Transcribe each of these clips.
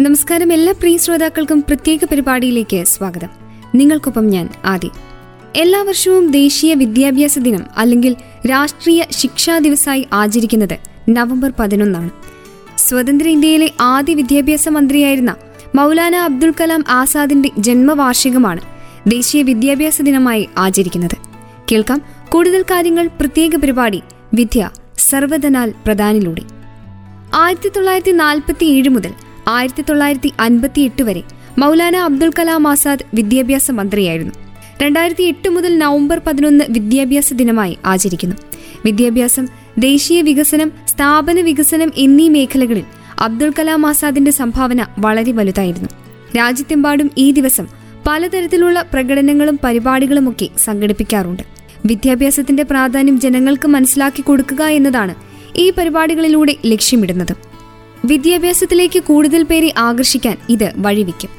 നമസ്കാരം. എല്ലാ പ്രിയ ശ്രോതാക്കൾക്കും പ്രത്യേക പരിപാടിയിലേക്ക് സ്വാഗതം. നിങ്ങൾക്കൊപ്പം ഞാൻ ആദി. എല്ലാ വർഷവും ദേശീയ വിദ്യാഭ്യാസ ദിനം അല്ലെങ്കിൽ രാഷ്ട്രീയ ശിക്ഷാ ദിവസമായി ആചരിക്കുന്നത് നവംബർ പതിനൊന്നാണ്. സ്വതന്ത്ര ഇന്ത്യയിലെ ആദ്യ വിദ്യാഭ്യാസ മന്ത്രിയായിരുന്ന മൗലാന അബ്ദുൽ കലാം ആസാദിന്റെ ജന്മവാർഷികമാണ് ദേശീയ വിദ്യാഭ്യാസ ദിനമായി ആചരിക്കുന്നത്. കേൾക്കാം കൂടുതൽ കാര്യങ്ങൾ പ്രത്യേക പരിപാടി വിദ്യ സർവധനാൽ പ്രധാനിലൂടെ. ആയിരത്തി തൊള്ളായിരത്തി നാൽപ്പത്തി ഏഴ് മുതൽ ആയിരത്തി തൊള്ളായിരത്തി അൻപത്തി എട്ട് വരെ മൗലാന അബ്ദുൽ കലാം ആസാദ് വിദ്യാഭ്യാസ മന്ത്രിയായിരുന്നു. രണ്ടായിരത്തി എട്ട് മുതൽ നവംബർ പതിനൊന്ന് വിദ്യാഭ്യാസ ദിനമായി ആചരിക്കുന്നു. വിദ്യാഭ്യാസം ദേശീയ വികസനം സ്ഥാപന വികസനം എന്നീ മേഖലകളിൽ അബ്ദുൽ കലാം ആസാദിന്റെ സംഭാവന വളരെ വലുതായിരുന്നു. രാജ്യത്തെമ്പാടും ഈ ദിവസം പലതരത്തിലുള്ള പ്രകടനങ്ങളും പരിപാടികളുമൊക്കെ സംഘടിപ്പിക്കാറുണ്ട്. വിദ്യാഭ്യാസത്തിന്റെ പ്രാധാന്യം ജനങ്ങൾക്ക് മനസ്സിലാക്കി കൊടുക്കുക എന്നതാണ് ഈ പരിപാടികളിലൂടെ ലക്ഷ്യമിടുന്നത്. വിദ്യാഭ്യാസത്തിലേക്ക് കൂടുതൽ പേരെ ആകർഷിക്കാൻ ഇത് വഴിവെക്കും.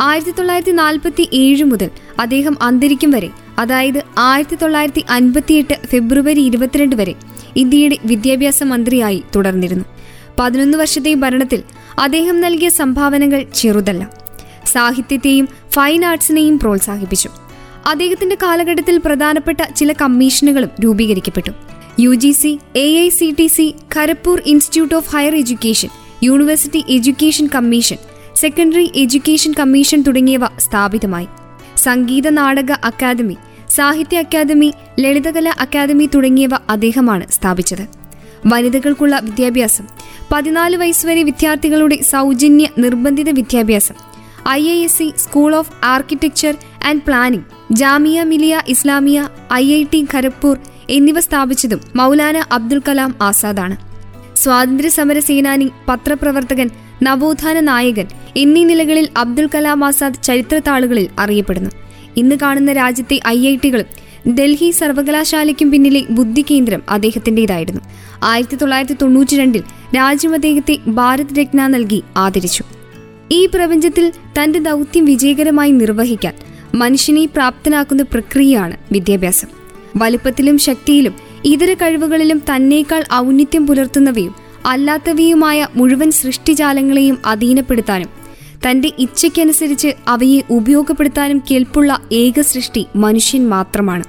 ആയിരത്തി തൊള്ളായിരത്തി നാൽപ്പത്തി ഏഴ് മുതൽ അദ്ദേഹം അന്തരിക്കും വരെ അതായത് ആയിരത്തി തൊള്ളായിരത്തി അൻപത്തിയെട്ട് ഫെബ്രുവരി ഇരുപത്തിരണ്ട് വരെ ഇന്ത്യയുടെ വിദ്യാഭ്യാസ മന്ത്രിയായി തുടർന്നിരുന്നു. പതിനൊന്ന് വർഷത്തെ ഭരണത്തിൽ അദ്ദേഹം നൽകിയ സംഭാവനകൾ ചെറുതല്ല. സാഹിത്യത്തെയും ഫൈൻ ആർട്സിനെയും പ്രോത്സാഹിപ്പിച്ചു. അദ്ദേഹത്തിന്റെ കാലഘട്ടത്തിൽ പ്രധാനപ്പെട്ട ചില കമ്മീഷനുകളും രൂപീകരിക്കപ്പെട്ടു. U G C A I C T C Kharagpur institute of higher education university education commission secondary education commission തുടങ്ങിയവ സ്ഥാപിതമായി. സംഗീത നാടക അക്കാദമി സാഹിത്യ അക്കാദമി ലളിതകല അക്കാദമി തുടങ്ങിയവ അദ്ദേഹമാണ് സ്ഥാപിച്ചത്. വനിതകൾക്കുള്ള വിദ്യാഭ്യാസം പതിനാല് വയസ്സുവരെ വിദ്യാർത്ഥികളുടെ സൗജന്യ നിർബന്ധിത വിദ്യാഭ്യാസം I I S C school of architecture and planning Jamia Millia Islamia I I T Kharagpur എന്നിവ സ്ഥാപിച്ചതും മൗലാന അബ്ദുൽ കലാം ആസാദാണ്. സ്വാതന്ത്ര്യ സമര സേനാനി പത്രപ്രവർത്തകൻ നവോത്ഥാന നായകൻ എന്നീ നിലകളിൽ അബ്ദുൽ കലാം ആസാദ് ചരിത്ര താളുകളിൽ അറിയപ്പെടുന്നു. ഇന്ന് കാണുന്ന രാജ്യത്തെ ഐ ഐ ടികളും ഡൽഹി സർവകലാശാലയ്ക്കും പിന്നിലെ ബുദ്ധി കേന്ദ്രം അദ്ദേഹത്തിന്റേതായിരുന്നു ആയിരത്തി തൊള്ളായിരത്തി തൊണ്ണൂറ്റി രണ്ടിൽ രാജ്യം അദ്ദേഹത്തെ ഭാരത് രത്ന നൽകി ആദരിച്ചു. ഈ പ്രപഞ്ചത്തിൽ തന്റെ ദൗത്യം വിജയകരമായി നിർവഹിക്കാൻ മനുഷ്യനെ പ്രാപ്തനാക്കുന്ന പ്രക്രിയയാണ് വിദ്യാഭ്യാസം. വലുപ്പത്തിലും ശക്തിയിലും ഇതര കഴിവുകളിലും തന്നേക്കാൾ ഔന്നിത്യം പുലർത്തുന്നവയും അല്ലാത്തവയുമായ മുഴുവൻ സൃഷ്ടിജാലങ്ങളെയും അധീനപ്പെടുത്താനും തന്റെ ഇച്ഛയ്ക്കനുസരിച്ച് അവയെ ഉപയോഗപ്പെടുത്താനും കെൽപ്പുള്ള ഏക സൃഷ്ടി മനുഷ്യൻ മാത്രമാണ്.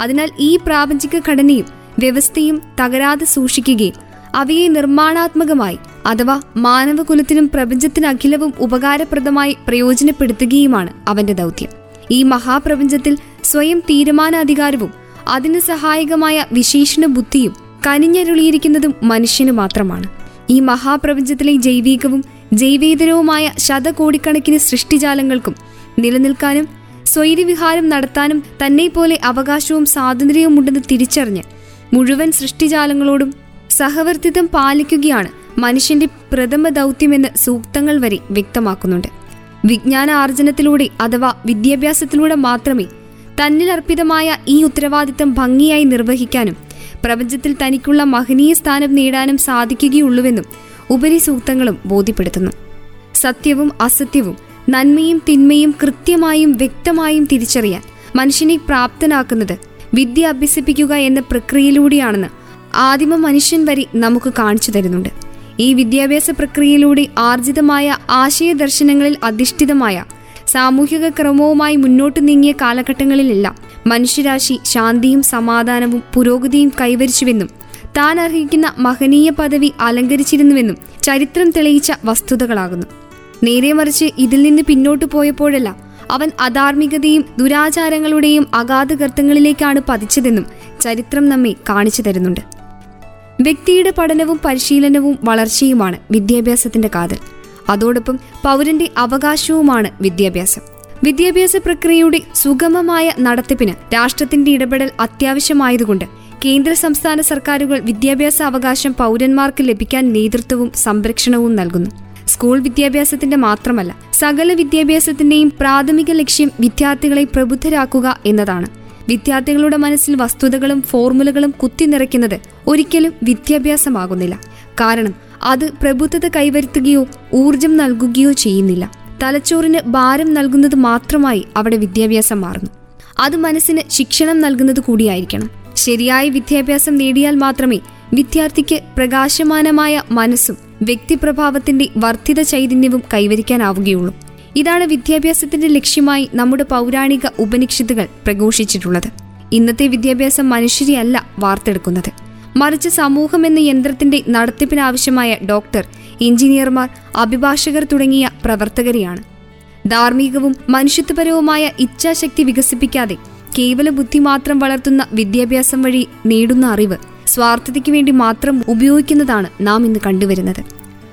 അതിനാൽ ഈ പ്രാപഞ്ചിക ഘടനയും വ്യവസ്ഥയും തകരാതെ സൂക്ഷിക്കുകയും അവയെ നിർമ്മാണാത്മകമായി അഥവാ മാനവകുലത്തിനും പ്രപഞ്ചത്തിനഖിലവും ഉപകാരപ്രദമായി പ്രയോജനപ്പെടുത്തുകയുമാണ് അവന്റെ ദൗത്യം. ഈ മഹാപ്രപഞ്ചത്തിൽ സ്വയം തീരുമാനാധികാരവും അതിന് സഹായകമായ വിശേഷണ ബുദ്ധിയും കനിഞ്ഞരുളിയിരിക്കുന്നതും മനുഷ്യന് മാത്രമാണ്. ഈ മഹാപ്രപഞ്ചത്തിലെ ജൈവികവും ജൈവേതരവുമായ ശതകോടിക്കണക്കിന് സൃഷ്ടിജാലങ്ങൾക്കും നിലനിൽക്കാനും സ്വൈര്യവിഹാരം നടത്താനും തന്നെപ്പോലെ പോലെ അവകാശവും സ്വാതന്ത്ര്യവും ഉണ്ടെന്ന് തിരിച്ചറിഞ്ഞ് മുഴുവൻ സൃഷ്ടിജാലങ്ങളോടും സഹവർത്തിത്വം പാലിക്കുകയാണ് മനുഷ്യന്റെ പ്രഥമ ദൗത്യമെന്ന് സൂക്തങ്ങൾ വരെ വ്യക്തമാക്കുന്നുണ്ട്. വിജ്ഞാന ആർജനത്തിലൂടെ അഥവാ വിദ്യാഭ്യാസത്തിലൂടെ മാത്രമേ തന്നിൽ അർപ്പിതമായ ഈ ഉത്തരവാദിത്തം ഭംഗിയായി നിർവഹിക്കാനും പ്രപഞ്ചത്തിൽ തനിക്കുള്ള മഹനീയ സ്ഥാനം നേടാനും സാധിക്കുകയുള്ളൂവെന്നും ഉപരിസൂക്തങ്ങളും ബോധ്യപ്പെടുത്തുന്നു. സത്യവും അസത്യവും നന്മയും തിന്മയും കൃത്യമായും വ്യക്തമായും തിരിച്ചറിയാൻ മനുഷ്യനെ പ്രാപ്തനാക്കുന്നത് വിദ്യ അഭ്യസിപ്പിക്കുക എന്ന പ്രക്രിയയിലൂടെയാണെന്ന് ആദിമ മനുഷ്യൻ വരെ നമുക്ക് കാണിച്ചു തരുന്നുണ്ട്. ഈ വിദ്യാഭ്യാസ പ്രക്രിയയിലൂടെ ആർജിതമായ ആശയദർശനങ്ങളിൽ അധിഷ്ഠിതമായ സാമൂഹിക ക്രമവുമായി മുന്നോട്ട് നീങ്ങിയ കാലഘട്ടങ്ങളിലല്ല. മനുഷ്യരാശി ശാന്തിയും സമാധാനവും പുരോഗതിയും കൈവരിച്ചുവെന്നും താൻ അർഹിക്കുന്ന മഹനീയ പദവി അലങ്കരിച്ചിരുന്നുവെന്നും ചരിത്രം തെളിയിച്ച വസ്തുതകളാകുന്നു. നേരെ മറിച്ച് ഇതിൽ നിന്ന് പിന്നോട്ടു പോയപ്പോഴല്ല അവൻ അധാർമികതയും ദുരാചാരങ്ങളുടെയും അഗാധ ഗർത്തങ്ങളിലേക്കാണ് പതിച്ചതെന്നും ചരിത്രം നമ്മെ കാണിച്ചു തരുന്നുണ്ട്. വ്യക്തിയുടെ പഠനവും പരിശീലനവും വളർച്ചയുമാണ് വിദ്യാഭ്യാസത്തിന്റെ കാതൽ. അതോടൊപ്പം പൗരന്റെ അവകാശവുമാണ് വിദ്യാഭ്യാസം. വിദ്യാഭ്യാസ പ്രക്രിയയുടെ സുഗമമായ നടത്തിപ്പിന് രാഷ്ട്രത്തിന്റെ ഇടപെടൽ അത്യാവശ്യമായതുകൊണ്ട് കേന്ദ്ര സംസ്ഥാന സർക്കാരുകൾ വിദ്യാഭ്യാസ അവകാശം പൗരന്മാർക്ക് ലഭിക്കാൻ നേതൃത്വവും സംരക്ഷണവും നൽകുന്നു. സ്കൂൾ വിദ്യാഭ്യാസത്തിന്റെ മാത്രമല്ല സകല വിദ്യാഭ്യാസത്തിന്റെയും പ്രാഥമിക ലക്ഷ്യം വിദ്യാർത്ഥികളെ പ്രബുദ്ധരാക്കുക എന്നതാണ്. വിദ്യാർത്ഥികളുടെ മനസ്സിൽ വസ്തുതകളും ഫോർമുലകളും കുത്തിനിറയ്ക്കുന്നത് ഒരിക്കലും വിദ്യാഭ്യാസമാകുന്നില്ല. കാരണം അത് പ്രബുദ്ധത കൈവരുത്തുകയോ ഊർജം നൽകുകയോ ചെയ്യുന്നില്ല. തലച്ചോറിന് ഭാരം നൽകുന്നത് മാത്രമായി അവിടെ വിദ്യാഭ്യാസം മാറുന്നു. അത് മനസ്സിന് ശിക്ഷണം നൽകുന്നത് കൂടിയായിരിക്കണം. ശരിയായ വിദ്യാഭ്യാസം നേടിയാൽ മാത്രമേ വിദ്യാർത്ഥിക്ക് പ്രകാശമാനമായ മനസ്സും വ്യക്തിപ്രഭാവത്തിന്റെ വർദ്ധിത ചൈതന്യവും കൈവരിക്കാനാവുകയുള്ളൂ. ഇതാണ് വിദ്യാഭ്യാസത്തിന്റെ ലക്ഷ്യമായി നമ്മുടെ പൗരാണിക ഉപനിഷത്തുകൾ പ്രഘോഷിച്ചിട്ടുള്ളത്. ഇന്നത്തെ വിദ്യാഭ്യാസം മനുഷ്യരെയല്ല വാർത്തെടുക്കുന്നത്. മറിച്ച് സമൂഹം എന്ന യന്ത്രത്തിന്റെ നടത്തിപ്പിനാവശ്യമായ ഡോക്ടർ എഞ്ചിനീയർമാർ അഭിഭാഷകർ തുടങ്ങിയ പ്രവർത്തകരെയാണ്. ധാർമ്മികവും മനുഷ്യത്വപരവുമായ ഇച്ഛാശക്തി വികസിപ്പിക്കാതെ കേവല ബുദ്ധി മാത്രം വളർത്തുന്ന വിദ്യാഭ്യാസം വഴി നേടുന്ന അറിവ് സ്വാർത്ഥതയ്ക്ക് വേണ്ടി മാത്രം ഉപയോഗിക്കുന്നതാണ് നാം ഇന്ന് കണ്ടുവരുന്നത്.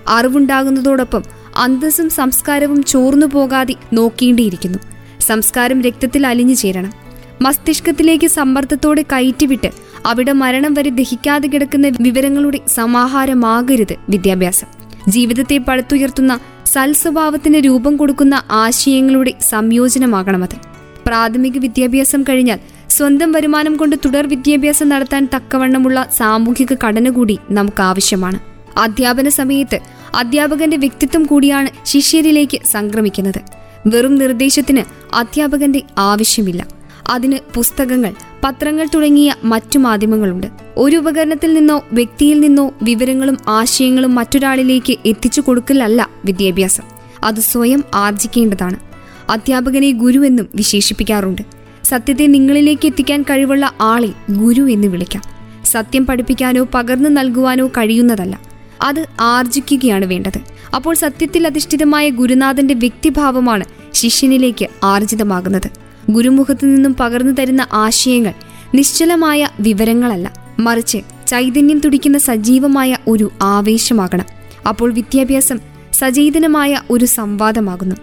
അറിവുണ്ടാകുന്നതോടൊപ്പം അന്തസ്സും സംസ്കാരവും ചോർന്നു പോകാതെ നോക്കേണ്ടിയിരിക്കുന്നു. സംസ്കാരം രക്തത്തിൽ അലിഞ്ഞു ചേരണം. മസ്തിഷ്കത്തിലേക്ക് സമ്മർദ്ദത്തോടെ കയറ്റിവിട്ട് അവിടെ മരണം വരെ ദഹിക്കാതെ കിടക്കുന്ന വിവരങ്ങളുടെ സമാഹാരമാകരുത് വിദ്യാഭ്യാസം. ജീവിതത്തെ പടുത്തുയർത്തുന്ന സൽസ്വഭാവത്തിന് രൂപം കൊടുക്കുന്ന ആശയങ്ങളുടെ സംയോജനമാകണമത്. പ്രാഥമിക വിദ്യാഭ്യാസം കഴിഞ്ഞാൽ സ്വന്തം വരുമാനം കൊണ്ട് തുടർ വിദ്യാഭ്യാസം നടത്താൻ തക്കവണ്ണമുള്ള സാമൂഹിക ഘടന കൂടി നമുക്ക് ആവശ്യമാണ് അധ്യാപന സമയത്ത് അധ്യാപകന്റെ വ്യക്തിത്വം കൂടിയാണ് ശിഷ്യരിലേക്ക് സംക്രമിക്കുന്നത്. വെറും നിർദ്ദേശത്തിന് അധ്യാപകന്റെ ആവശ്യമില്ല. അതിന് പുസ്തകങ്ങൾ പത്രങ്ങൾ തുടങ്ങിയ മറ്റു മാധ്യമങ്ങളുണ്ട്. ഒരു ഉപകരണത്തിൽ നിന്നോ വ്യക്തിയിൽ നിന്നോ വിവരങ്ങളും ആശയങ്ങളും മറ്റൊരാളിലേക്ക് എത്തിച്ചു കൊടുക്കലല്ല വിദ്യാഭ്യാസം. അത് സ്വയം ആർജിക്കേണ്ടതാണ് അധ്യാപകനെ ഗുരു എന്നും വിശേഷിപ്പിക്കാറുണ്ട്. സത്യത്തെ നിങ്ങളിലേക്ക് എത്തിക്കാൻ കഴിവുള്ള ആളെ ഗുരു എന്ന് വിളിക്കാം. സത്യം പഠിപ്പിക്കാനോ പകർന്നു നൽകുവാനോ കഴിയുന്നതല്ല. അത് ആർജിക്കുകയാണ് വേണ്ടത്. അപ്പോൾ സത്യത്തിൽ അധിഷ്ഠിതമായ ഗുരുനാഥന്റെ വ്യക്തിഭാവമാണ് ശിഷ്യനിലേക്ക് ആർജിതമാകുന്നത് ഗുരുമുഖത്തു നിന്നും പകർന്നു തരുന്ന ആശയങ്ങൾ നിശ്ചലമായ വിവരങ്ങളല്ല. മറിച്ച് ചൈതന്യം തുടിക്കുന്ന സജീവമായ ഒരു ആവേശമാകണം. അപ്പോൾ വിദ്യാഭ്യാസം സചേതനമായ ഒരു സംവാദമാകുന്നു.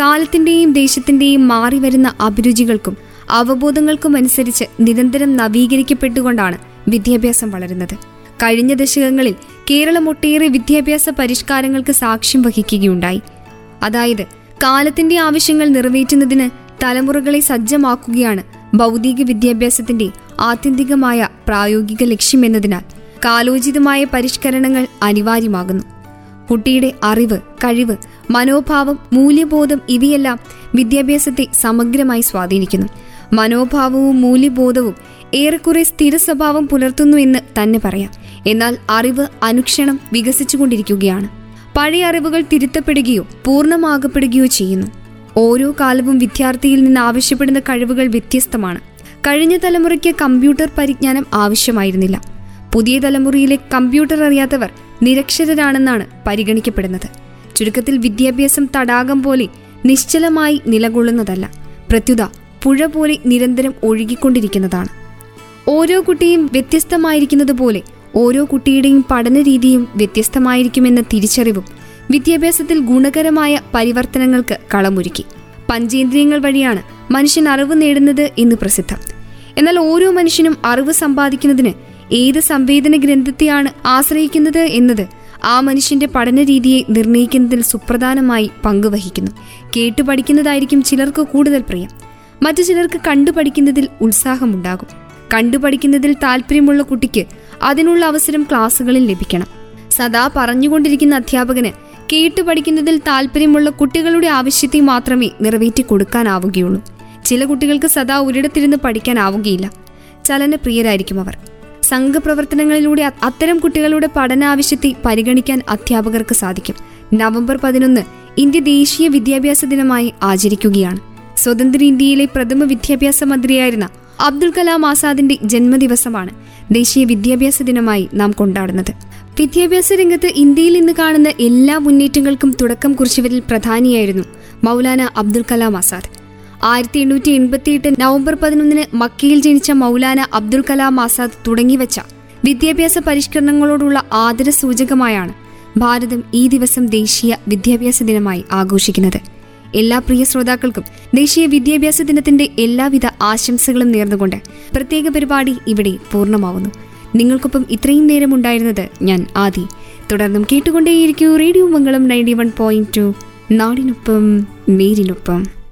കാലത്തിന്റെയും ദേശത്തിന്റെയും മാറി വരുന്ന അഭിരുചികൾക്കും അവബോധങ്ങൾക്കും അനുസരിച്ച് നിരന്തരം നവീകരിക്കപ്പെട്ടുകൊണ്ടാണ് വിദ്യാഭ്യാസം വളരുന്നത്. കഴിഞ്ഞ ദശകങ്ങളിൽ കേരളം ഒട്ടേറെ വിദ്യാഭ്യാസ പരിഷ്കാരങ്ങൾക്ക് സാക്ഷ്യം വഹിക്കുകയുണ്ടായി. അതായത് കാലത്തിന്റെ ആവശ്യങ്ങൾ നിറവേറ്റുന്നതിന് തലമുറകളെ സജ്ജമാക്കുകയാണ് ഭൗതിക വിദ്യാഭ്യാസത്തിന്റെ ആത്യന്തികമായ പ്രായോഗിക ലക്ഷ്യമെന്നതിനാൽ കാലോചിതമായ പരിഷ്കരണങ്ങൾ അനിവാര്യമാകുന്നു. കുട്ടിയുടെ അറിവ് കഴിവ് മനോഭാവം മൂല്യബോധം ഇവയെല്ലാം വിദ്യാഭ്യാസത്തെ സമഗ്രമായി സ്വാധീനിക്കുന്നു. മനോഭാവവും മൂല്യബോധവും ഏറെക്കുറെ സ്ഥിര സ്വഭാവം പുലർത്തുന്നു എന്ന് തന്നെ പറയാം. എന്നാൽ അറിവ് അനുക്ഷണം വികസിച്ചുകൊണ്ടിരിക്കുകയാണ്. പഴയ അറിവുകൾ തിരുത്തപ്പെടുകയോ പൂർണമാകപ്പെടുകയോ ചെയ്യുന്നു. ഓരോ കാലവും വിദ്യാർത്ഥിയിൽ നിന്ന് ആവശ്യപ്പെടുന്ന കഴിവുകൾ വ്യത്യസ്തമാണ്. കഴിഞ്ഞ തലമുറയ്ക്ക് കമ്പ്യൂട്ടർ പരിജ്ഞാനം ആവശ്യമായിരുന്നില്ല. പുതിയ തലമുറയിലെ കമ്പ്യൂട്ടർ അറിയാത്തവർ നിരക്ഷരരാണെന്നാണ് പരിഗണിക്കപ്പെടുന്നത്. ചുരുക്കത്തിൽ വിദ്യാഭ്യാസം തടാകം പോലെ നിശ്ചലമായി നിലകൊള്ളുന്നതല്ല. പ്രത്യുത പുഴ പോലെ നിരന്തരം ഒഴുകിക്കൊണ്ടിരിക്കുന്നതാണ്. ഓരോ കുട്ടിയും വ്യത്യസ്തമായിരിക്കുന്നത് പോലെ ഓരോ കുട്ടിയുടെയും പഠന രീതിയും വ്യത്യസ്തമായിരിക്കുമെന്ന തിരിച്ചറിവും വിദ്യാഭ്യാസത്തിൽ ഗുണകരമായ പരിവർത്തനങ്ങൾക്ക് കളമൊരുക്കി. പഞ്ചേന്ദ്രിയങ്ങൾ വഴിയാണ് മനുഷ്യൻ അറിവ് നേടുന്നത് എന്ന് പ്രസിദ്ധം. എന്നാൽ ഓരോ മനുഷ്യനും അറിവ് സമ്പാദിക്കുന്നതിന് ഏത് സംവേദന ഗ്രന്ഥത്തെയാണ് ആശ്രയിക്കുന്നത് എന്നത് ആ മനുഷ്യന്റെ പഠന രീതിയെ നിർണയിക്കുന്നതിൽ സുപ്രധാനമായി പങ്കുവഹിക്കുന്നു. കേട്ടു പഠിക്കുന്നതായിരിക്കും ചിലർക്ക് കൂടുതൽ പ്രിയം. മറ്റു ചിലർക്ക് കണ്ടു പഠിക്കുന്നതിൽ ഉത്സാഹമുണ്ടാകും. കണ്ടു പഠിക്കുന്നതിൽ താല്പര്യമുള്ള കുട്ടിക്ക് അതിനുള്ള അവസരം ക്ലാസ്സുകളിൽ ലഭിക്കണം. സദാ പറഞ്ഞുകൊണ്ടിരിക്കുന്ന അധ്യാപകന് കേട്ടു പഠിക്കുന്നതിൽ താല്പര്യമുള്ള കുട്ടികളുടെ ആവശ്യത്തെ മാത്രമേ നിറവേറ്റി കൊടുക്കാനാവുകയുള്ളൂ. ചില കുട്ടികൾക്ക് സദാ ഒരിടത്തിരുന്ന് പഠിക്കാനാവുകയില്ല. ചലനപ്രിയരായിരിക്കും അവർ. സംഘപ്രവർത്തനങ്ങളിലൂടെ അത്തരം കുട്ടികളുടെ പഠനാവശ്യത്തെ പരിഗണിക്കാൻ അധ്യാപകർക്ക് സാധിക്കും. നവംബർ പതിനൊന്ന് ഇന്ത്യ ദേശീയ വിദ്യാഭ്യാസ ദിനമായി ആചരിക്കുകയാണ്. സ്വതന്ത്ര ഇന്ത്യയിലെ പ്രഥമ വിദ്യാഭ്യാസ മന്ത്രിയായിരുന്ന അബ്ദുൽ കലാം ആസാദിന്റെ ജന്മദിവസമാണ് ദേശീയ വിദ്യാഭ്യാസ ദിനമായി നാം കൊണ്ടാടുന്നത്. വിദ്യാഭ്യാസ രംഗത്ത് ഇന്ത്യയിൽ ഇന്ന് കാണുന്ന എല്ലാ മുന്നേറ്റങ്ങൾക്കും തുടക്കം കുറിച്ചവരിൽ പ്രധാനിയായിരുന്നു മൗലാന അബ്ദുൽ കലാം ആസാദ്. ആയിരത്തി എണ്ണൂറ്റി എൺപത്തിയെട്ട് നവംബർ പതിനൊന്നിന് മക്കയിൽ ജനിച്ച മൗലാന അബ്ദുൽ കലാം ആസാദ് തുടങ്ങിവെച്ച വിദ്യാഭ്യാസ പരിഷ്കരണങ്ങളോടുള്ള ആദര സൂചകമായാണ് ഭാരതം ഈ ദിവസം ദേശീയ വിദ്യാഭ്യാസ ദിനമായി ആഘോഷിക്കുന്നത്. എല്ലാ പ്രിയ ശ്രോതാക്കൾക്കും ദേശീയ വിദ്യാഭ്യാസ ദിനത്തിന്റെ എല്ലാവിധ ആശംസകളും നേർന്നുകൊണ്ട് പ്രത്യേക പരിപാടി ഇവിടെ പൂർണമാവുന്നു. നിങ്ങൾക്കൊപ്പം ഇത്രയും നേരം ഉണ്ടായിരുന്നത് ഞാൻ ആദി. തുടർന്നും കേട്ടുകൊണ്ടേയിരിക്കൂ radio Mangalam ninety one point two നാടിനൊപ്പം നേരിനൊപ്പം